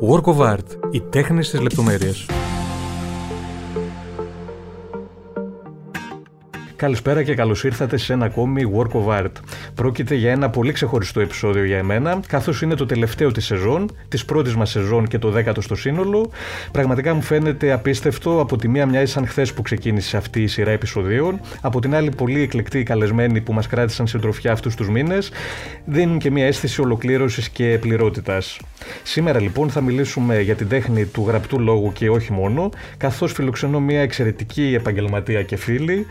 Work of Art. Οι τέχνες της λεπτομέρειας. Καλησπέρα και καλώς ήρθατε σε ένα ακόμη Work of Art. Πρόκειται για ένα πολύ ξεχωριστό επεισόδιο για εμένα, καθώς είναι το τελευταίο της σεζόν, της πρώτης μας σεζόν και το δέκατο στο σύνολο. Πραγματικά μου φαίνεται απίστευτο. Από τη μία, μιας σαν χθες που ξεκίνησε αυτή η σειρά επεισοδίων. Από την άλλη, πολύ εκλεκτοί καλεσμένοι που μας κράτησαν συντροφιά αυτούς τους μήνες. Δίνουν και μια αίσθηση ολοκλήρωσης και πληρότητας. Σήμερα λοιπόν θα μιλήσουμε για την τέχνη του γραπτού λόγου και όχι μόνο, καθώς φιλοξενώ μια εξαιρετική επαγγελματία και φίλη.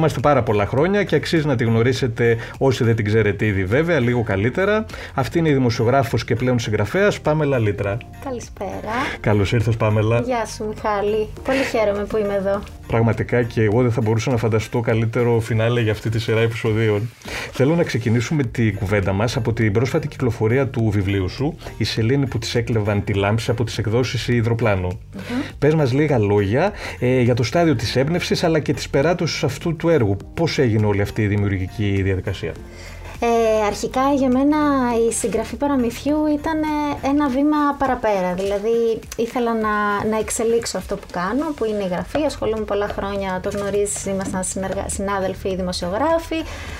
Γνωριζόμαστε πάρα πολλά χρόνια και αξίζει να τη γνωρίσετε όσοι δεν την ξέρετε ήδη βέβαια, λίγο καλύτερα. Αυτή είναι η δημοσιογράφος και πλέον συγγραφέας Πάμελα Λίτρα. Καλησπέρα. Καλώς ήρθες, Πάμελα. Γεια σου, Μιχάλη. Πολύ χαίρομαι που είμαι εδώ. Πραγματικά και εγώ δεν θα μπορούσα να φανταστώ καλύτερο φινάλε για αυτή τη σειρά επεισοδίων. Θέλω να ξεκινήσουμε τη κουβέντα μας από την πρόσφατη κυκλοφορία του βιβλίου σου, Η Σελήνη που της έκλεβαν τη λάμψη από τις εκδόσεις Ιδροπλάνο. Mm-hmm. Πες μας λίγα λόγια ε, για το στάδιο της έμπνευσης αλλά και της περάτωσης αυτού του έργου. Πώς έγινε όλη αυτή η δημιουργική διαδικασία; Ε, αρχικά για μένα η συγγραφή παραμυθιού ήταν ε, ένα βήμα παραπέρα. Δηλαδή ήθελα να, να εξελίξω αυτό που κάνω, που είναι η γραφή. Ασχολούμαι πολλά χρόνια, το γνωρίζεις, ήμασταν συνεργα... συνάδελφοι δημοσιογράφοι.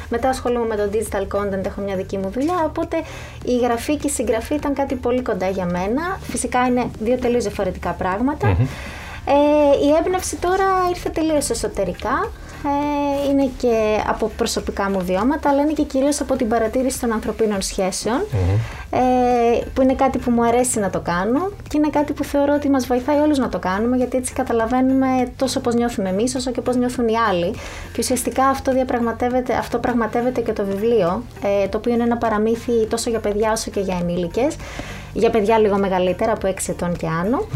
Μετά ασχολούμαι με το digital content, έχω μια δική μου δουλειά. Οπότε η γραφή και η συγγραφή ήταν κάτι πολύ κοντά για μένα. Φυσικά είναι δύο τελείως διαφορετικά Ε, η έμπνευση τώρα ήρθε τελείως εσωτερικά ε, είναι και από προσωπικά μου βιώματα, αλλά είναι και κυρίως από την παρατήρηση των ανθρωπίνων ε, που είναι κάτι που μου αρέσει να το κάνω και είναι κάτι που θεωρώ ότι μας βοηθάει όλους να το κάνουμε, γιατί έτσι καταλαβαίνουμε τόσο πώς νιώθουμε εμείς, όσο και πώς νιώθουν οι άλλοι. Και ουσιαστικά αυτό, διαπραγματεύεται, αυτό πραγματεύεται και το βιβλίο, ε, το οποίο είναι ένα παραμύθι τόσο για παιδιά όσο και για ενήλικες, για παιδιά λίγο μεγαλύτερα, από 6 ετών και άνω.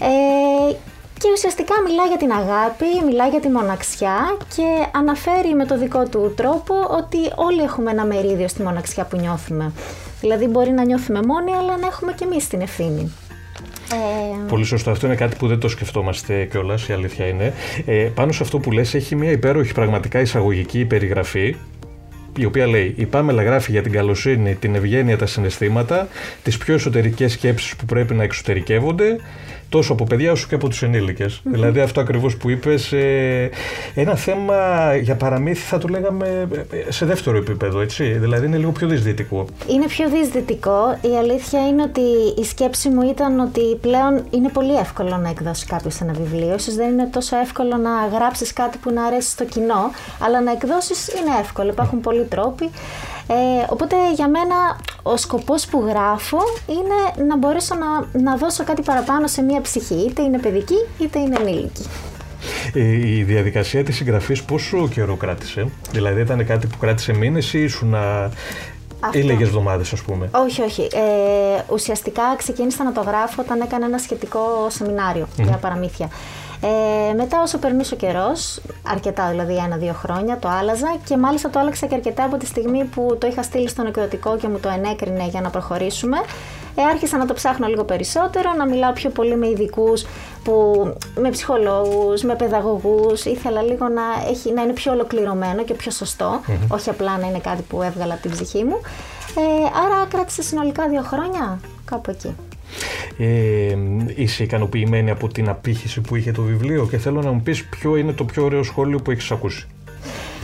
Ε, και ουσιαστικά μιλάει για την αγάπη, μιλάει για τη μοναξιά και αναφέρει με το δικό του τρόπο ότι όλοι έχουμε ένα μερίδιο στη μοναξιά που νιώθουμε. Δηλαδή μπορεί να νιώθουμε μόνοι, αλλά να έχουμε και εμείς την ευθύνη. Ε... Πολύ σωστό. Αυτό είναι κάτι που δεν το σκεφτόμαστε κιόλας, η αλήθεια είναι. Ε, πάνω σε αυτό που λες έχει μια υπέροχη πραγματικά εισαγωγική περιγραφή η οποία λέει: Η Πάμελα γράφει για την καλοσύνη, την ευγένεια, τα συναισθήματα, τις πιο εσωτερικές σκέψεις που πρέπει να εξωτερικεύονται, τόσο από παιδιά όσο και από τους ενηλικε Δηλαδή αυτό ακριβώς που είπες, ε, ένα θέμα για παραμύθι θα το λέγαμε ε, σε δεύτερο επίπεδο, έτσι. Δηλαδή είναι λίγο πιο δυσδυτικό. Είναι πιο δυσδυτικό. Η αλήθεια είναι ότι η σκέψη μου ήταν ότι πλέον είναι πολύ εύκολο να εκδώσεις κάποιο ένα βιβλίο. σω δεν είναι τόσο εύκολο να γράψεις κάτι που να αρέσει στο κοινό, αλλά να εκδώσεις είναι εύκολο. Υπάρχουν πολλοί τρόποι. Ε, οπότε για μένα ο σκοπός που γράφω είναι να μπορέσω να, να δώσω κάτι παραπάνω σε μια ψυχή, είτε είναι παιδική είτε είναι ενήλικη. Ε, η διαδικασία της συγγραφής πόσο καιρό κράτησε, δηλαδή ήταν κάτι που κράτησε μήνες ή ήσουν να... ή λίγες εβδομάδες ας πούμε; Όχι, όχι. Ε, ουσιαστικά ξεκίνησα να το γράφω όταν έκανα ένα σχετικό για παραμύθια. Ε, μετά όσο περνούσε ο καιρός, αρκετά δηλαδή ένα-δύο χρόνια, το άλλαζα και μάλιστα το άλλαξα και αρκετά από τη στιγμή που το είχα στείλει στον εκδοτικό και μου το ενέκρινε για να προχωρήσουμε. Ε, άρχισα να το ψάχνω λίγο περισσότερο, να μιλάω πιο πολύ με ειδικούς, με ψυχολόγους, με παιδαγωγούς. Ήθελα λίγο να, έχει, να είναι πιο ολοκληρωμένο και πιο σωστο όχι απλά να είναι κάτι που έβγαλα από την ψυχή μου. Ε, άρα κράτησε συνολικά δύο χρόνια, κάπου εκεί ε, είσαι ικανοποιημένη από την απήχηση που είχε το βιβλίο και θέλω να μου πεις ποιο είναι το πιο ωραίο σχόλιο που έχεις ακούσει.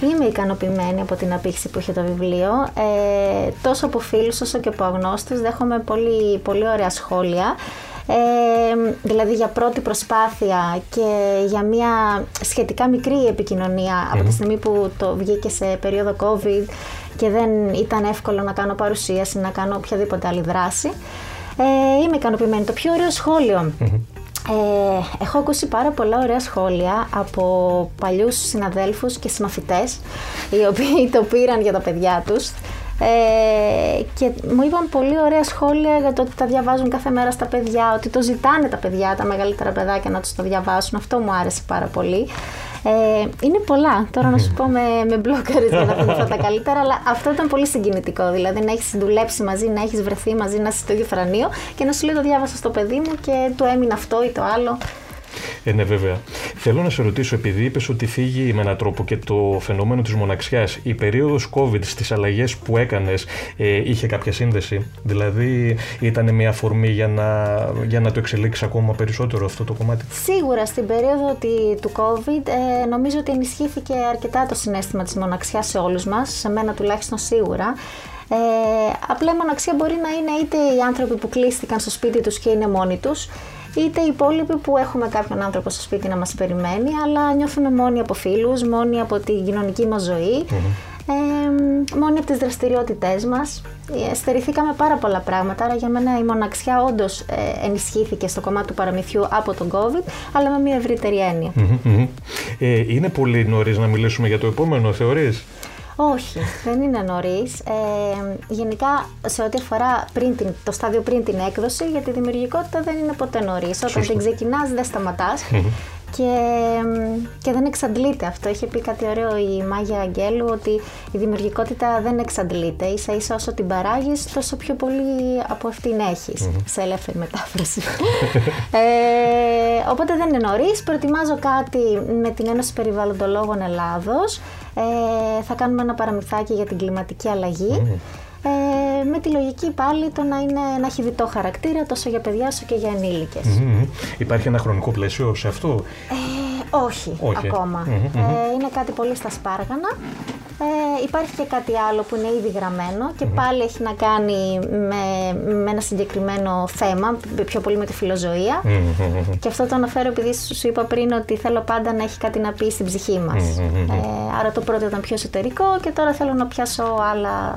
Είμαι ικανοποιημένη από την απήχηση που είχε το βιβλίο. Ε, τόσο από φίλους όσο και από αγνώστους δέχομαι πολύ, πολύ ωραία σχόλια. Ε, δηλαδή για πρώτη προσπάθεια και για μια σχετικά μικρή από τη στιγμή που το βγήκε σε περίοδο COVID και δεν ήταν εύκολο να κάνω παρουσίαση, να κάνω οποιαδήποτε άλλη δράση. Ε, είμαι ικανοποιημένη. Το πιο ωραίο Ε, έχω ακούσει πάρα πολλά ωραία σχόλια από παλιούς συναδέλφους και συμμαθητές οι οποίοι το πήραν για τα παιδιά τους ε, και μου είπαν πολύ ωραία σχόλια για το ότι τα διαβάζουν κάθε μέρα στα παιδιά, ότι το ζητάνε τα παιδιά, τα μεγαλύτερα παιδάκια να τους το διαβάσουν. Αυτό μου άρεσε πάρα πολύ. Ε, είναι πολλά. Τώρα να σου πω με, με μπλόκαρε για να θυμηθώ τα καλύτερα, αλλά αυτό ήταν πολύ συγκινητικό. Δηλαδή να έχεις δουλέψει μαζί, να έχεις βρεθεί μαζί, να είσαι στο ίδιο φρανείο και να σου λέει το διάβασα στο παιδί μου και του έμεινε αυτό ή το άλλο. Ε, ναι, βέβαια. Θέλω να σε ρωτήσω, επειδή είπες ότι φύγει με έναν τρόπο και το φαινόμενο της μοναξιάς, η περίοδος COVID στις αλλαγές που έκανες ε, είχε κάποια σύνδεση; Δηλαδή, ήταν μια αφορμή για να, για να το εξελίξεις ακόμα περισσότερο αυτό το κομμάτι; Σίγουρα στην περίοδο του COVID, ε, νομίζω ότι ενισχύθηκε αρκετά το συνέστημα της μοναξιάς σε όλους μας, σε μένα τουλάχιστον σίγουρα. Ε, απλά η μοναξία μπορεί να είναι είτε οι άνθρωποι που κλείστηκαν στο σπίτι τους και είναι μόνοι τους, είτε οι υπόλοιποι που έχουμε κάποιον άνθρωπο στο σπίτι να μας περιμένει, αλλά νιώθουμε μόνοι από φίλους, μόνοι από την κοινωνική μας ζωή, ε, μόνοι από τις δραστηριότητές μας. Ε, στερηθήκαμε πάρα πολλά πράγματα, άρα για μένα η μοναξιά όντως ε, ενισχύθηκε στο κομμάτι του παραμυθιού από τον COVID, αλλά με μια ευρύτερη Ε, είναι πολύ νωρίς να μιλήσουμε για το επόμενο, θεωρείς; Όχι, δεν είναι νωρίς. Ε, γενικά, σε ό,τι αφορά πριν την, το στάδιο πριν την έκδοση, για τη δημιουργικότητα δεν είναι ποτέ νωρίς. Όταν την ξεκινάς, δεν σταματάς. Και, και δεν εξαντλείται αυτό. Είχε πει κάτι ωραίο η Μάγια Αγγέλου ότι η δημιουργικότητα δεν εξαντλείται. σα ίσα όσο την παράγεις, τόσο πιο πολύ από αυτήν έχεις. Σε ελεύθερη μετάφραση. ε, οπότε δεν είναι νωρίς. Προετοιμάζω κάτι με την Ένωση Περιβαλλοντολόγων Ελλάδος. Ε, θα κάνουμε ένα παραμυθάκι για την κλιματική αλλαγή. Ε, με τη λογική πάλι το να, είναι, να έχει διτό χαρακτήρα τόσο για παιδιά όσο και για ενήλικες. Υπάρχει ένα χρονικό πλαίσιο σε αυτό; Ε, όχι, ακομα Ε, είναι κάτι πολύ στα σπάργανα. Ε, υπάρχει και κάτι άλλο που είναι ήδη γραμμένο και πάλι έχει να κάνει με, με ένα συγκεκριμένο θέμα, πιο πολύ με τη φιλοζωία. Και αυτό το αναφέρω επειδή σου είπα πριν ότι θέλω πάντα να έχει κάτι να πει στην ψυχή μας. Ε, άρα το πρώτο ήταν πιο εσωτερικό και τώρα θέλω να πιάσω άλλα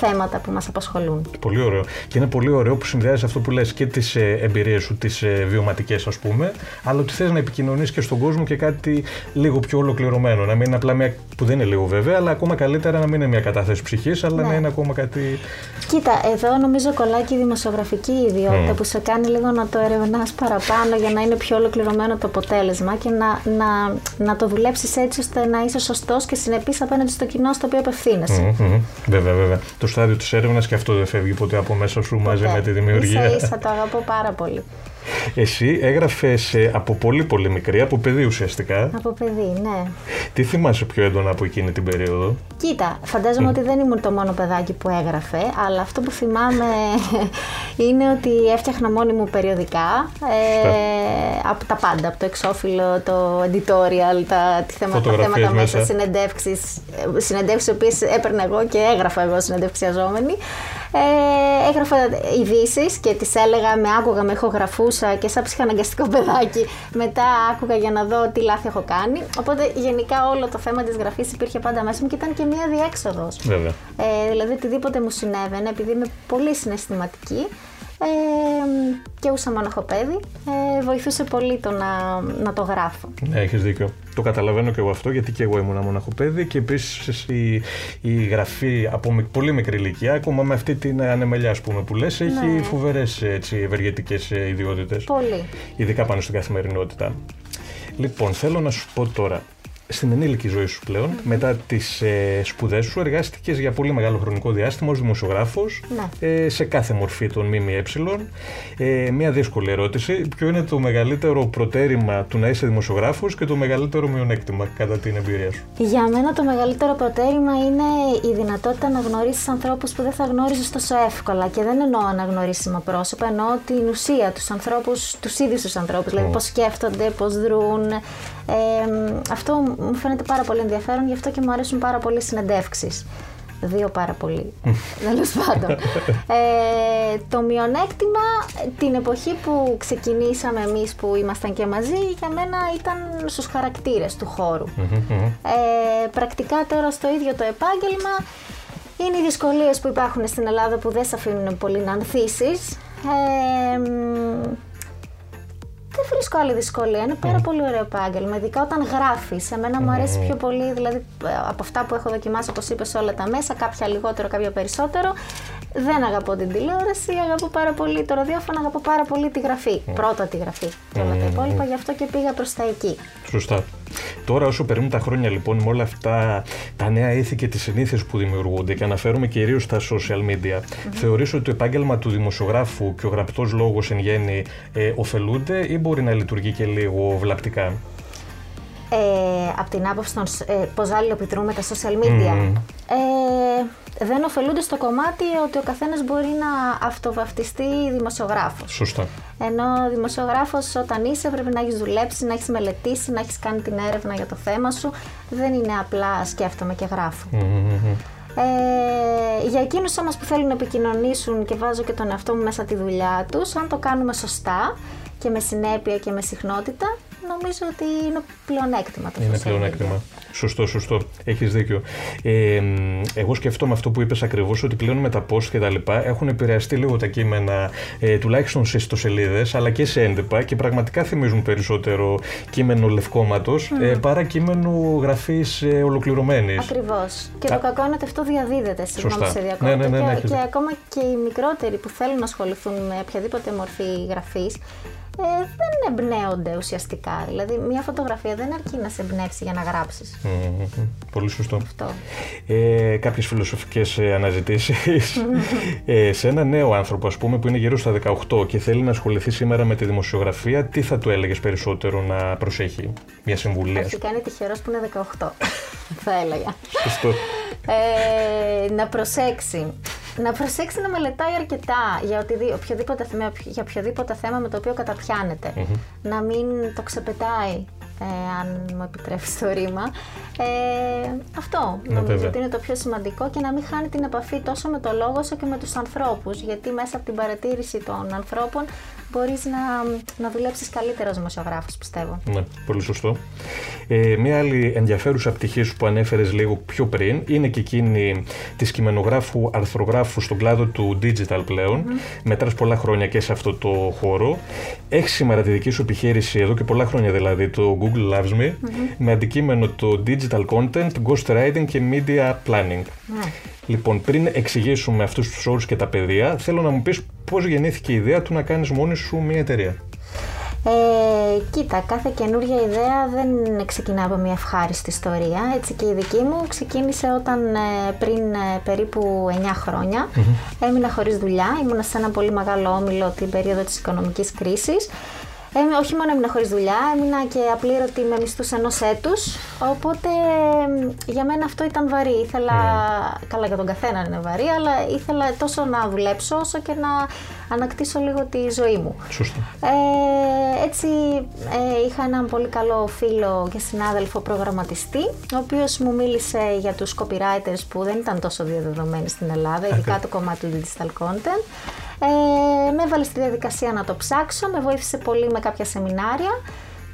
θέματα που μας απασχολούν. Πολύ ωραίο. Και είναι πολύ ωραίο που συνδυάζει αυτό που λες και τις ε, εμπειρίες σου, τις ε, βιωματικές ας πούμε, αλλά ότι θες να επικοινωνείς και στον κόσμο και κάτι λίγο πιο ολοκληρωμένο. Να μην είναι απλά μια, που δεν είναι λίγο βέβαια, αλλά ακόμα καλύτερα να μην είναι μια κατάθεση ψυχής, αλλά ναι. να είναι ακόμα κάτι... Κοίτα, εδώ νομίζω κολλάει και η δημοσιογραφική ιδιότητα mm. που σε κάνει λίγο να το ερευνάς παραπάνω για να είναι πιο ολοκληρωμένο το αποτέλεσμα και να, να, να το δουλέψεις έτσι ώστε να είσαι σωστός και συνεπής απέναντι στο κοινό στο οποίο απευθύνεσαι. Mm-hmm. Βέβαια, βέβαια το στάδιο της έρευνας και αυτό δεν φεύγει ποτέ από μέσα σου μαζί με τη δημιουργία. Ίσα ίσα το αγαπώ πάρα πολύ. Εσύ έγραφες από πολύ πολύ μικρή, από παιδί ουσιαστικά. Από παιδί, ναι. Τι θυμάσαι πιο έντονα από εκείνη την περίοδο; Κοίτα, φαντάζομαι ότι δεν ήμουν το μόνο παιδάκι που έγραφε, αλλά αυτό που θυμάμαι είναι ότι έφτιαχνα μόνη μου περιοδικά. Ε, από τα πάντα, από το εξώφυλλο, το editorial, τα, θέματα, τα θέματα μέσα, συνεντεύξεις, ε, συνεντεύξεις, οποίες έπαιρνα εγώ και έγραφα εγώ συνεντευξιαζόμενη. Ε, έγραφα ειδήσεις και τις έλεγα, με άκουγα, με ηχογραφούσα και σαν ψυχαναγκαστικό παιδάκι. Μετά άκουγα για να δω τι λάθη έχω κάνει. Οπότε γενικά όλο το θέμα της γραφής υπήρχε πάντα μέσα μου και ήταν και μία διέξοδος. Ε, δηλαδή οτιδήποτε μου συνέβαινε, επειδή είμαι πολύ συναισθηματική, ε, και ούσα μοναχοπέδι, ε, βοηθούσε πολύ το να, να το γράφω. Ναι, έχεις δίκιο. Το καταλαβαίνω και εγώ αυτό, γιατί και εγώ ήμουν μοναχοπέδι και επίσης η, η γραφή από πολύ μικρή ηλικία, ακόμα με αυτή την ανεμελιά πούμε, που λες, έχει ναι. φοβερές ευεργετικές ε, ιδιότητες. Πολύ. Ειδικά πάνω στην καθημερινότητα. Λοιπόν, θέλω να σου πω τώρα, στην ενήλικη ζωή σου πλέον, μετά τις ε, σπουδές σου, εργάστηκες για πολύ μεγάλο χρονικό διάστημα ως δημοσιογράφος ναι. ε, σε κάθε μορφή των ΜΜΕ. Ε, μία δύσκολη ερώτηση. Ποιο είναι το μεγαλύτερο προτέρημα του να είσαι δημοσιογράφος και το μεγαλύτερο μειονέκτημα κατά την εμπειρία σου; Για μένα το μεγαλύτερο προτέρημα είναι η δυνατότητα να γνωρίσεις ανθρώπους που δεν θα γνώριζες τόσο εύκολα. Και δεν εννοώ αναγνωρίσιμα πρόσωπα, εννοώ την ουσία τους ανθρώπους, τους ίδιους τους ανθρώπους. Δηλαδή πώς σκέφτονται, πώς δρούν, ε, αυτό μου φαίνεται πάρα πολύ ενδιαφέρον, γι' αυτό και μου αρέσουν πάρα πολύ οι συνεντεύξεις. Δύο πάρα πολύ. Τέλος πάντων. Ε, το μειονέκτημα την εποχή που ξεκινήσαμε εμείς που ήμασταν και μαζί για μένα ήταν στους χαρακτήρες του χώρου. Ε, πρακτικά τώρα στο ίδιο το επάγγελμα είναι οι δυσκολίες που υπάρχουν στην Ελλάδα που δεν σε αφήνουν πολύ να ανθίσεις. Ε, δεν βρίσκω άλλη δυσκολία. Είναι πάρα πολύ ωραίο επάγγελμα, ειδικά όταν γράφεις. Εμένα μου αρέσει πιο πολύ, δηλαδή από αυτά που έχω δοκιμάσει, όπως είπες, σε όλα τα μέσα, κάποια λιγότερο, κάποια περισσότερο. Δεν αγαπώ την τηλεόραση, αγαπώ πάρα πολύ το ραδιόφωνο, αγαπώ πάρα πολύ τη γραφή. Πρώτα τη γραφή και όλα τα υπόλοιπα, γι' αυτό και πήγα προς τα εκεί. Σωστά. Τώρα, όσο περνούν τα χρόνια λοιπόν με όλα αυτά τα νέα ήθη και τις συνήθειες που δημιουργούνται και αναφέρομαι κυρίως στα social media, mm-hmm. θεωρείς ότι το επάγγελμα του δημοσιογράφου και ο γραπτός λόγος εν γέννη ε, ωφελούνται ή μπορεί να λειτουργεί και λίγο βλαπτικά; Ε, από την άποψη των ε, πώς αλληλοπιτρούμε τα social media. Ε, δεν ωφελούνται στο κομμάτι ότι ο καθένας μπορεί να αυτοβαυτιστεί δημοσιογράφος. Σωστά. Ενώ δημοσιογράφος όταν είσαι πρέπει να έχεις δουλέψει, να έχεις μελετήσει, να έχεις κάνει την έρευνα για το θέμα σου. Δεν είναι απλά σκέφτομαι και γραφω Ε, για εκείνους όμως που θέλουν να επικοινωνήσουν και βάζω και τον εαυτό μου μέσα τη δουλειά τους, αν το κάνουμε σωστά και με συνέπεια και με συχνότητα, νομίζω ότι είναι πλεονέκτημα το Είναι πλεονέκτημα. Σωστό, σωστό. Έχεις δίκιο. Ε, εγώ σκέφτομαι αυτό που είπες ακριβώς, ότι πλέον με τα post και τα λοιπά έχουν επηρεαστεί λίγο τα κείμενα, ε, τουλάχιστον σε ιστοσελίδες, αλλά και σε έντυπα και πραγματικά θυμίζουν περισσότερο κείμενο λευκόματος mm. ε, παρά κείμενο γραφής ε, ολοκληρωμένης. Ακριβώς. Και το κακό είναι ότι αυτό διαδίδεται. Συγγνώμη σε διακόπτω. Ναι, ναι, ναι, και, και ακόμα και οι μικρότεροι που θέλουν να ασχοληθούν με οποιαδήποτε μορφή γραφής ε, δεν εμπνέονται ουσιαστικά. Δηλαδή, μια φωτογραφία δεν αρκεί να σε εμπνεύσει για να γράψεις. Πολύ σωστό. Αυτό. Ε, Κάποιες φιλοσοφικές ε, αναζητήσεις. ε, σε ένα νέο άνθρωπο, ας πούμε, που είναι γύρω στα 18 και θέλει να ασχοληθεί σήμερα με τη δημοσιογραφία, τι θα του έλεγες περισσότερο να προσέχει, μια συμβουλή. Αρχικά είναι τυχερός που είναι 18, θα έλεγα. Σωστό. Ε, να προσέξει να προσέξει να μελετάει αρκετά για, οτιδή, οποιοδήποτε, για οποιοδήποτε θέμα με το οποίο Να μην το ξεπετάει, ε, αν μου επιτρέψει το ρήμα. Ε, αυτό ναι, νομίζω ότι είναι το πιο σημαντικό και να μην χάνει την επαφή τόσο με το λόγο όσο και με τους ανθρώπους. Γιατί μέσα από την παρατήρηση των ανθρώπων μπορείς να, να δουλέψεις καλύτερα ως δημοσιογράφος, πιστεύω. Ναι, πολύ σωστό. Ε, μία άλλη ενδιαφέρουσα πτυχή σου που ανέφερες λίγο πιο πριν είναι και εκείνη της κειμενογράφου αρθρογράφου στον κλάδο του digital πλέον. Mm-hmm. Μετράς πολλά χρόνια και σε αυτό το χώρο. Έχεις σήμερα τη δική σου επιχείρηση εδώ και πολλά χρόνια δηλαδή το Google Loves Me με αντικείμενο το digital content, ghost writing και media planning. Ναι. Λοιπόν, πριν εξηγήσουμε αυτούς τους όρους και τα παιδεία, θέλω να μου πεις πώς γεννήθηκε η ιδέα του να κάνεις μόνη σου μια εταιρεία. Ε, κοίτα, κάθε καινούργια ιδέα δεν ξεκινά από μια ευχάριστη ιστορία. Έτσι και η δική μου ξεκίνησε όταν ε, πριν ε, περίπου 9 χρόνια mm-hmm. έμεινα χωρίς δουλειά. Ήμουνα σε ένα πολύ μεγάλο όμιλο την περίοδο της οικονομικής κρίσης Έμει, όχι μόνο έμεινα χωρίς δουλειά, έμεινα και απλήρωτη με μισθούς ενός έτους. Οπότε για μένα αυτό ήταν βαρύ. Ήθελα. Ναι. Καλά, για τον καθένα είναι βαρύ, αλλά ήθελα τόσο να δουλέψω όσο και να ανακτήσω λίγο τη ζωή μου. Σωστά. Ε, έτσι ε, είχα έναν πολύ καλό φίλο και συνάδελφο προγραμματιστή, ο οποίος μου μίλησε για τους copywriters που δεν ήταν τόσο διαδεδομένοι στην Ελλάδα, ειδικά το κομμάτι του digital content. Ε, με έβαλε στη διαδικασία να το ψάξω, με βοήθησε πολύ με κάποια σεμινάρια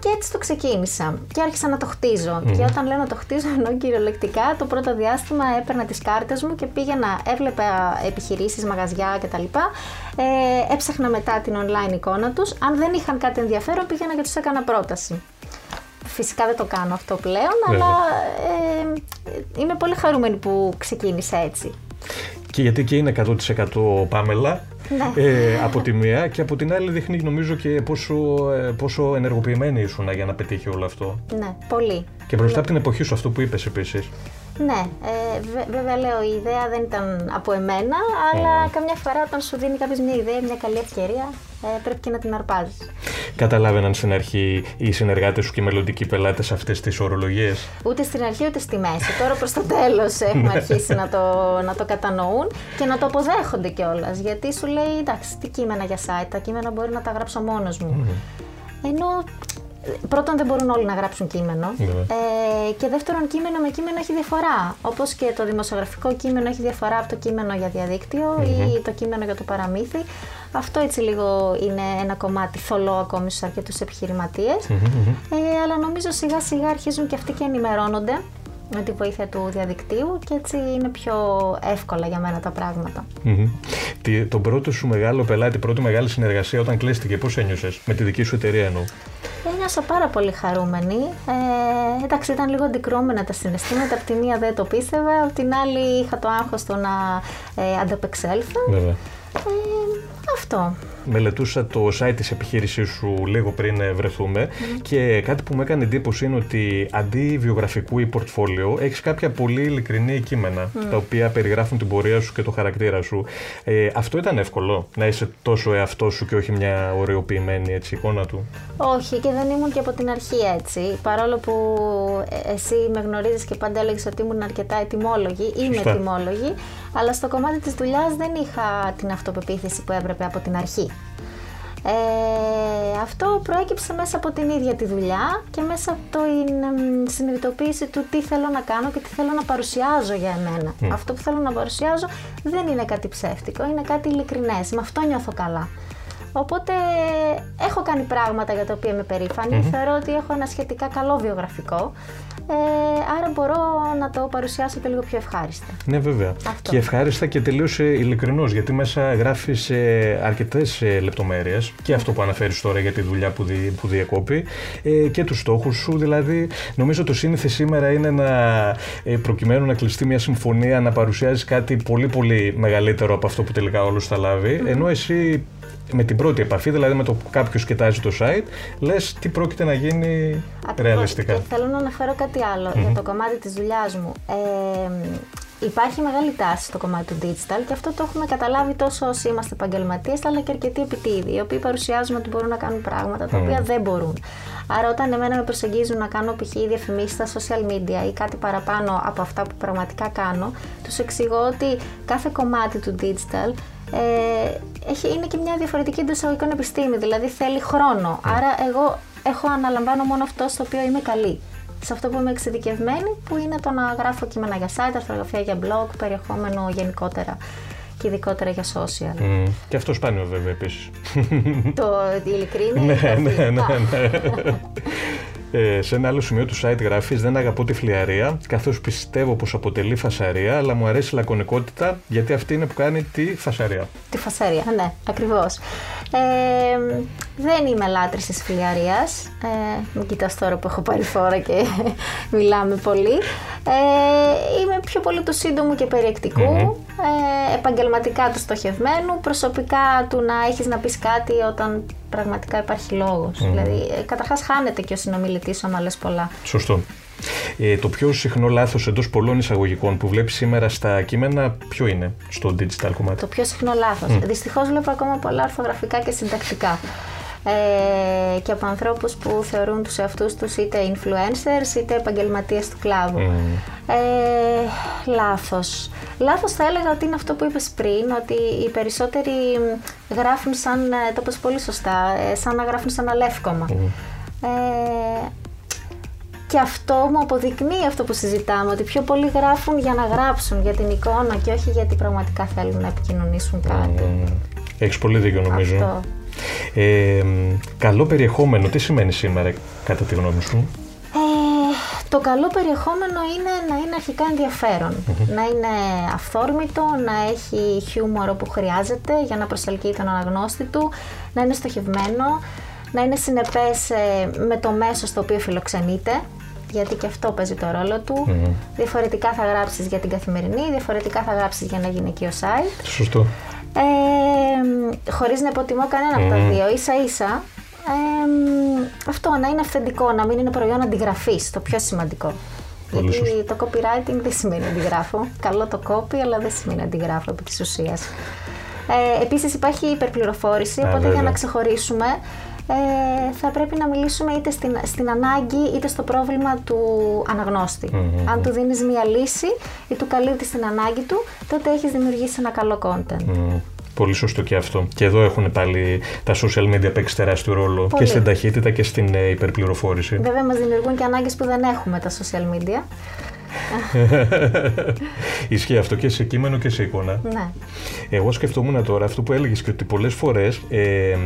και έτσι το ξεκίνησα και άρχισα να το χτιζω Και όταν λέω να το χτίζω, εννοώ κυριολεκτικά, το πρώτο διάστημα έπαιρνα τις κάρτες μου και πήγαινα, έβλεπα επιχειρήσεις, μαγαζιά κτλ. Ε, έψαχνα μετά την online εικόνα τους. Αν δεν είχαν κάτι ενδιαφέρον, πήγαινα και τους έκανα πρόταση. Φυσικά δεν το κάνω αυτό πλέον, αλλά ε, είμαι πολύ χαρούμενη που ξεκίνησα έτσι. Και γιατί και είναι 100% Πάμελα, ναι. ε, από τη μία και από την άλλη δείχνει νομίζω και πόσο, ε, πόσο ενεργοποιημένη ήσουν για να πετύχει όλο αυτό. Ναι, πολύ. Και μπροστά από την εποχή σου, αυτό που είπες επίσης. Ναι, ε, βέβαια λέω η ιδέα δεν ήταν από εμένα, αλλά καμιά φορά όταν σου δίνει κάποιος μια ιδέα, μια καλή ευκαιρία, ε, πρέπει και να την αρπάζεις. Καταλάβαιναν στην αρχή οι συνεργάτες σου και οι μελλοντικοί πελάτες αυτές τις ορολογίες; Ούτε στην αρχή ούτε στη μέση. Τώρα προς το τέλος έχουν ναι. αρχίσει να το, να το κατανοούν και να το αποδέχονται κιόλας. Γιατί σου λέει, εντάξει, τι κείμενα για site, τα κείμενα μπορεί να τα γράψω μόνος μου. Ενώ πρώτον δεν μπορούν όλοι να γράψουν κείμενο ναι. ε, και δεύτερον κείμενο με κείμενο έχει διαφορά. Όπως και το δημοσιογραφικό κείμενο έχει διαφορά από το κείμενο για διαδικτυο ή το κείμενο για το παραμύθι. Αυτό έτσι λίγο είναι ένα κομμάτι θολό ακόμη στους αρκετούς επιχειρηματίες. Ε, αλλά νομίζω σιγά σιγά αρχίζουν και αυτοί και ενημερώνονται με τη βοήθεια του διαδικτύου και έτσι είναι πιο εύκολα για μένα τα πράγματα. Mm-hmm. τον πρώτο σου μεγάλο πελάτη, πρώτη μεγάλη συνεργασία όταν κλείστηκε, πώς ένιωσες; Με τη δική σου εταιρεία εννοώ. Ένιωσα πάρα πολύ χαρούμενη. Ε, εντάξει, ήταν λίγο αντικρώμενα τα συναισθήματα. Από τη μία δεν το πίστευα, από την άλλη είχα το άγχος το να ε, ανταπεξέλθω. Αυτό μελετούσα το site της επιχείρησής σου λίγο πριν ε, βρεθούμε και κάτι που μου έκανε εντύπωση είναι ότι αντί βιογραφικού ή πορτφόλιο έχεις κάποια πολύ ειλικρινή κείμενα τα οποία περιγράφουν την πορεία σου και το χαρακτήρα σου. Ε, αυτό ήταν εύκολο να είσαι τόσο εαυτό σου και όχι μια ωρεοποιημένη έτσι, εικόνα του; Όχι και δεν ήμουν και από την αρχή έτσι. Παρόλο που ε, εσύ με γνωρίζεις και πάντα έλεγες ότι ήμουν αρκετά ετοιμόλογη, είμαι ετοιμόλογη, αλλά στο κομμάτι της δουλειάς δεν είχα την αυτοπεποίθηση που έπρεπε από την αρχή. Ε, αυτό προέκυψε μέσα από την ίδια τη δουλειά και μέσα από την συνειδητοποίηση του τι θέλω να κάνω και τι θέλω να παρουσιάζω για εμένα. Αυτό που θέλω να παρουσιάζω δεν είναι κάτι ψεύτικο, είναι κάτι ειλικρινές. Με αυτό νιώθω καλά. Οπότε έχω κάνει πράγματα για τα οποία είμαι περήφανη. Θεωρώ ότι έχω ένα σχετικά καλό βιογραφικό. Ε, άρα μπορώ να το παρουσιάσω και λίγο πιο ευχάριστα. Ναι, βέβαια. Και ευχάριστα και τελείως ειλικρινώς, γιατί μέσα γράφεις ε, αρκετές ε, λεπτομέρειες και αυτό που αναφέρεις τώρα για τη δουλειά που, δι, που διακόπη ε, και τους στόχους σου. Δηλαδή, νομίζω το σύνηθε σήμερα είναι να ε, προκειμένου να κλειστεί μια συμφωνία να παρουσιάζεις κάτι πολύ πολύ μεγαλύτερο από αυτό που τελικά όλος θα λάβει. Ενώ εσύ με την πρώτη επαφή, δηλαδή με το που κάποιος κοιτάζει το site, λες τι πρόκειται να γίνει Ακριβώς. ρεαλιστικά. Και θέλω να αναφέρω κάτι για το κομμάτι της δουλειάς μου. Ε, υπάρχει μεγάλη τάση στο κομμάτι του digital και αυτό το έχουμε καταλάβει τόσο όσοι είμαστε επαγγελματίες, αλλά και αρκετοί επιτίδιοι, οι οποίοι παρουσιάζουν ότι μπορούν να κάνουν πράγματα τα οποία δεν μπορούν. Άρα, όταν εμένα με προσεγγίζουν να κάνω π.χ. διαφημίσεις στα social media ή κάτι παραπάνω από αυτά που πραγματικά κάνω, τους εξηγώ ότι κάθε κομμάτι του digital ε, έχει, είναι και μια διαφορετική εντός εισαγωγικών επιστήμη, δηλαδή θέλει χρόνο. Ναι. Άρα εγώ έχω αναλαμβάνω μόνο αυτό στο οποίο είμαι καλή. Σε αυτό που είμαι εξειδικευμένη, που είναι το να γράφω κείμενα για site, αρθρογραφία για blog, περιεχόμενο γενικότερα και ειδικότερα για social. Mm. Και αυτό σπάνιο βέβαια επίσης. το ειλικρίνη. ναι, ναι, ναι, ναι. Ε, σε ένα άλλο σημείο του site γράφεις: Δεν αγαπώ τη φλιαρία, καθώς πιστεύω πως αποτελεί φασαρία, αλλά μου αρέσει η λακωνικότητα γιατί αυτή είναι που κάνει τη φασαρία. Τη φασαρία, ναι, ακριβώς. Ε, δεν είμαι λάτρης της φλιαρίας. Ε, μην κοιτάς τώρα που έχω πάρει φόρα και μιλάμε πολύ. Ε, είμαι πιο πολύ του σύντομου και περιεκτικού, ε, επαγγελματικά του στοχευμένου, προσωπικά του να έχεις να πεις κάτι όταν πραγματικά υπάρχει λόγος. Δηλαδή, ε, καταρχάς χάνεται και ο συνομιλητής άμα λες πολλά. Σωστό. Ε, το πιο συχνό λάθος εντός πολλών εισαγωγικών που βλέπεις σήμερα στα κείμενα, ποιο είναι στο digital κομμάτι; Το πιο συχνό λάθος. Mm. Δυστυχώς βλέπω ακόμα πολλά orθογραφικά και συντακτικά. Ε, και από ανθρώπους που θεωρούν τους εαυτούς τους είτε influencers είτε επαγγελματίες του κλάδου. Mm. Ε, λάθος. Λάθος θα έλεγα ότι είναι αυτό που είπες πριν, ότι οι περισσότεροι γράφουν σαν, ε, το πες πολύ σωστά, ε, σαν να γράφουν σαν αλεύκομα. Mm. Ε, και αυτό μου αποδεικνύει αυτό που συζητάμε, ότι πιο πολλοί γράφουν για να γράψουν, για την εικόνα και όχι γιατί πραγματικά θέλουν να επικοινωνήσουν κάτι. Mm. Έχεις πολύ δίκιο νομίζω. Αυτό. Ε, καλό περιεχόμενο, τι σημαίνει σήμερα κατά τη γνώμη σου; Ε, το καλό περιεχόμενο είναι να είναι αρχικά να είναι αυθόρμητο, να έχει χιούμορο που χρειάζεται για να προσελκύει τον αναγνώστη του, να είναι στοχευμένο, να είναι συνεπές ε, με το μέσο στο οποίο φιλοξενείται, γιατί και αυτό παίζει το ρόλο του. Διαφορετικά θα γράψεις για την καθημερινή, διαφορετικά θα γράψεις για ένα γυναικείο site. Σωστό. Ε, χωρίς να υποτιμώ κανένα από τα δύο, ίσα ίσα. Ε, αυτό, να είναι αυθεντικό, να μην είναι προϊόν αντιγραφής, το πιο σημαντικό. Πολύ Γιατί το copywriting δεν σημαίνει αντιγράφω. Καλό το copy, αλλά δεν σημαίνει αντιγράφω επί της ουσίας. Ε, επίσης υπάρχει υπερπληροφόρηση, οπότε για να ξεχωρίσουμε ε, θα πρέπει να μιλήσουμε είτε στην, στην ανάγκη είτε στο πρόβλημα του αναγνωστη Αν του δίνεις μία λύση ή του καλύπτεις την ανάγκη του, τότε έχεις δημιουργήσει ένα καλό content. Πολύ σωστό και αυτό. Και εδώ έχουν πάλι τα social media παίξει τεράστιο ρόλο και στην ταχύτητα και στην ε, υπερπληροφόρηση. Βέβαια, μας δημιουργούν και ανάγκες που δεν έχουμε τα social media. Ισχύει αυτό και σε κείμενο και σε εικόνα. Ναι. Εγώ σκεφτόμουν τώρα αυτό που έλεγες και ότι πολλές φορές ε,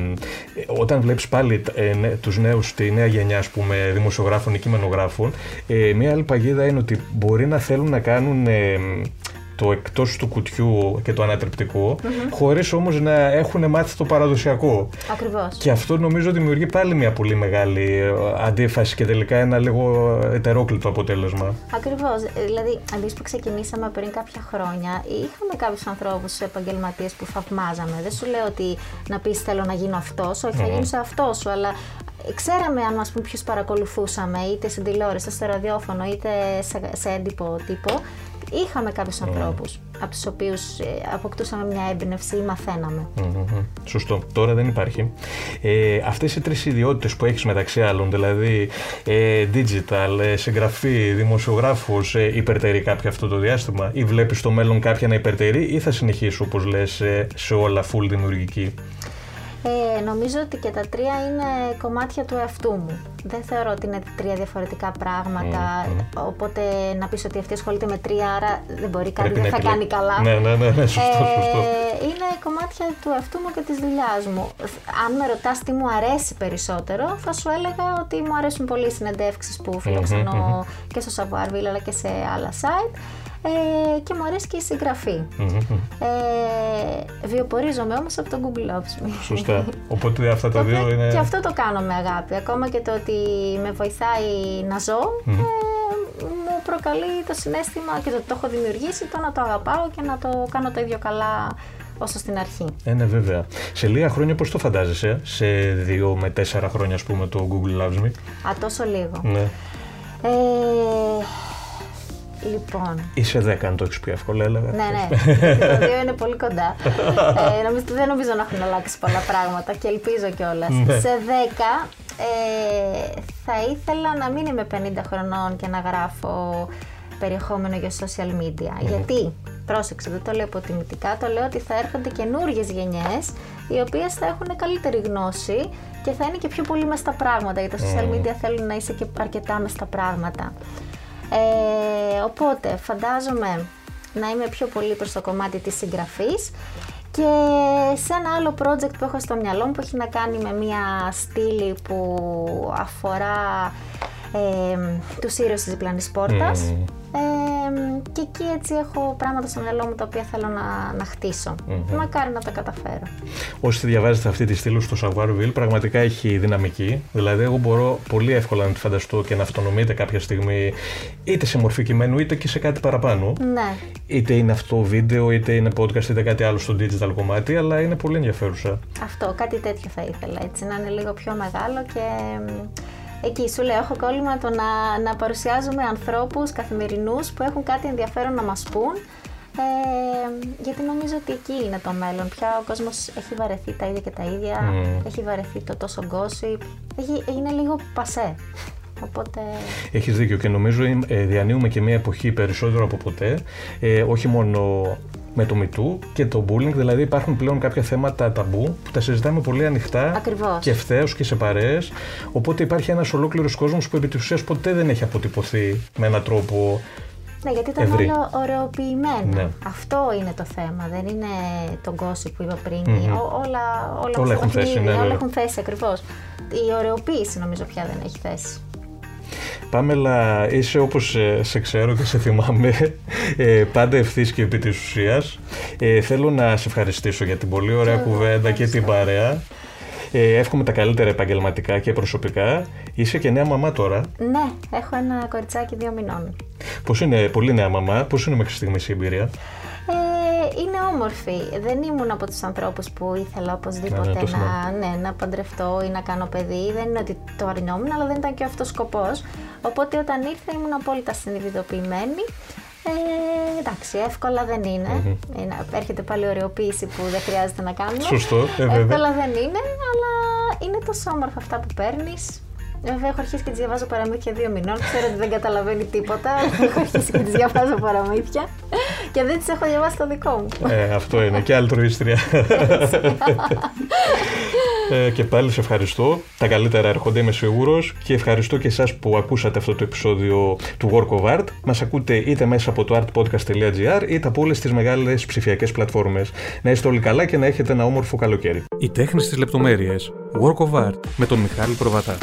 όταν βλέπεις πάλι ε, τους νέους, τη νέα γενιά ας πούμε, δημοσιογράφων ή κειμενογράφων, ε, μια άλλη παγίδα είναι ότι μπορεί να θέλουν να κάνουν το εκτός του κουτιού και το ανατρεπτικό, mm-hmm. χωρίς όμως να έχουν μάθει το παραδοσιακό. Ακριβώς. Και αυτό νομίζω δημιουργεί πάλι μια πολύ μεγάλη ε, αντίφαση και τελικά ένα λίγο ετερόκλητο αποτέλεσμα. Ακριβώς. Δηλαδή, εμείς που ξεκινήσαμε πριν κάποια χρόνια, είχαμε κάποιους ανθρώπους επαγγελματίες που θαυμάζαμε. Δεν σου λέω ότι να πεις θέλω να γίνω αυτός, όχι, θα γίνω σε αυτός σου, αλλά ξέραμε αν μας πούμε ποιους παρακολουθούσαμε είτε στην τηλεόραση, στο ραδιόφωνο είτε σε, σε έντυπο τύπο είχαμε κάποιους mm. ανθρώπους από τους οποίους ε, αποκτούσαμε μια έμπνευση ή μαθαίναμε. Mm-hmm. Σωστό. Τώρα δεν υπάρχει. Ε, αυτές οι τρεις ιδιότητες που έχεις μεταξύ άλλων, δηλαδή ε, digital, ε, συγγραφή, δημοσιογράφος, ε, υπερτερεί κάποια αυτό το διάστημα ή βλέπεις στο μέλλον κάποια να υπερτερεί ή θα συνεχίσει όπως λες ε, σε όλα full δημιουργική; Ε, νομίζω ότι και τα τρία είναι κομμάτια του εαυτού μου. Δεν θεωρώ ότι είναι τρία διαφορετικά πράγματα. Οπότε να πεις ότι αυτή ασχολείται με τρία, άρα δεν μπορεί κάτι, δεν θα κάνει καλά. Ναι, ναι, ναι, ναι σωστό, ε, σωστό. Είναι κομμάτια του εαυτού μου και της δουλειάς μου. Αν με ρωτάς τι μου αρέσει περισσότερο, θα σου έλεγα ότι μου αρέσουν πολύ οι συνεντεύξεις που φιλοξενω και στο Savoir αλλά και σε άλλα site ε, και μου αρέσει και η συγγραφή. Ε, βιοπορίζομαι όμως από το Google Ops. Σωστά. Οπότε αυτά τα δύο είναι... Και αυτό το κάνω με αγάπη. Ακόμα και το ότι με βοηθάει να ζω, ε, μου προκαλεί το συνέστημα και το ότι το έχω δημιουργήσει, το να το αγαπάω και να το κάνω το ίδιο καλά όσο στην αρχή. Ε, ναι, βέβαια. Σε λίγα χρόνια πώς το φαντάζεσαι, σε δύο με τέσσερα χρόνια, ας πούμε, το Google Loves Me. Α, τόσο λίγο. Ναι. Ε, Λοιπόν. Είσαι 10, αν το έχεις πιο εύκολα, έλεγα. Ναι, ναι. το δύο είναι πολύ κοντά. ε, νομίζω, δεν νομίζω να έχουν αλλάξει πολλά πράγματα και ελπίζω κιόλας. Ναι. Σε 10 ε, θα ήθελα να μην είμαι 50 χρονών και να γράφω περιεχόμενο για social media. Ναι. Γιατί, πρόσεξε, δεν το λέω αποτιμητικά, το λέω ότι θα έρχονται καινούριε γενιές οι οποίες θα έχουν καλύτερη γνώση και θα είναι και πιο πολύ μες στα πράγματα. Γιατί τα social media θέλουν να είσαι και αρκετά μες στα πράγματα. Ε, οπότε φαντάζομαι να είμαι πιο πολύ προς το κομμάτι της συγγραφής και σε ένα άλλο project που έχω στο μυαλό μου που έχει να κάνει με μια στήλη που αφορά ε, τους ήρωες της διπλανής πόρτας. Ε, και εκεί έτσι έχω πράγματα στο μυαλό μου τα οποία θέλω να, να χτίσω. Mm-hmm. Μακάρι να τα καταφέρω. Όσοι διαβάζετε αυτή τη στήλη στο Savoir πραγματικά έχει δυναμική. Δηλαδή, εγώ μπορώ πολύ εύκολα να τη φανταστώ και να αυτονομείτε κάποια στιγμή είτε σε μορφή κειμένου είτε και σε κάτι παραπάνω. Ναι. Είτε είναι αυτό βίντεο, είτε είναι podcast, είτε κάτι άλλο στο digital κομμάτι, αλλά είναι πολύ ενδιαφέρουσα. Αυτό, κάτι τέτοιο θα ήθελα. Έτσι, να είναι λίγο πιο μεγάλο και Εκεί σου λέω, έχω κόλλημα το να, να παρουσιάζουμε ανθρώπους καθημερινούς που έχουν κάτι ενδιαφέρον να μας πούν ε, γιατί νομίζω ότι εκεί είναι το μέλλον. Πια ο κόσμος έχει βαρεθεί τα ίδια και τα ίδια, mm. έχει βαρεθεί το τόσο gossip, έχει, είναι λίγο πασέ. Οπότε... Έχεις δίκιο και νομίζω ε, διανύουμε και μια εποχή περισσότερο από ποτέ, ε, όχι μόνο με το MeToo και το bullying. Δηλαδή υπάρχουν πλέον κάποια θέματα ταμπού που τα συζητάμε πολύ ανοιχτά Ακριβώς. και ευθέως και σε παρέες. Οπότε υπάρχει ένας ολόκληρος κόσμος που επί της ουσίας ποτέ δεν έχει αποτυπωθεί με έναν τρόπο. Ναι, γιατί ήταν ευρύ. όλο ωραιοποιημένο. Ναι. Αυτό είναι το θέμα. Δεν είναι το gossip που είπα πριν. Mm-hmm. Ό, όλα, όλα, όλα έχουν θέση. Ναι, όλα έχουν θέση ακριβώς. Η ωραιοποίηση νομίζω πια δεν έχει θέση. Πάμελα, είσαι όπως ε, σε ξέρω και σε θυμάμαι, ε, πάντα ευθύς και επί της ουσίας. Ε, θέλω να σε ευχαριστήσω για την πολύ ωραία κουβέντα και την παρέα. Ε, εύχομαι τα καλύτερα επαγγελματικά και προσωπικά. Είσαι και νέα μαμά τώρα. Ναι, έχω ένα κοριτσάκι δύο μηνών. Πώς είναι, πολύ νέα μαμά, πώς είναι μέχρι στιγμής η εμπειρία; Ε, είναι όμορφη. Δεν ήμουν από τους ανθρώπους που ήθελα οπωσδήποτε ναι, ναι να, ναι, να παντρευτώ ή να κάνω παιδί. Δεν είναι ότι το αρνιόμουν, αλλά δεν ήταν και αυτός ο σκοπός. Οπότε όταν ήρθα ήμουν απόλυτα συνειδητοποιημένη. Ε, εντάξει, εύκολα δεν είναι. Mm-hmm. είναι. Έρχεται πάλι ωρεοποίηση που δεν χρειάζεται να κάνουμε. Σωστό, ε, Εύκολα δεν είναι, αλλά είναι τόσο όμορφα αυτά που παίρνεις. Βέβαια, έχω αρχίσει και τη διαβάζω παραμύθια δύο μηνών. Ξέρω ότι δεν καταλαβαίνει τίποτα. έχω αρχίσει και τη διαβάζω παραμύθια. Και δεν τις έχω διαβάσει το δικό μου. Ε, αυτό είναι. Και αλτρουίστρια. ε, και πάλι σε ευχαριστώ. Τα καλύτερα έρχονται, είμαι σίγουρος. Και ευχαριστώ και εσάς που ακούσατε αυτό το επεισόδιο του Work of Art. Μας ακούτε είτε μέσα από το artpodcast.gr είτε από όλες τις μεγάλες ψηφιακές πλατφόρμες. Να είστε όλοι καλά και να έχετε ένα όμορφο καλοκαίρι. Η τέχνη στι λεπτομέρειε. Work of Art με τον Μιχάλη Προβατά.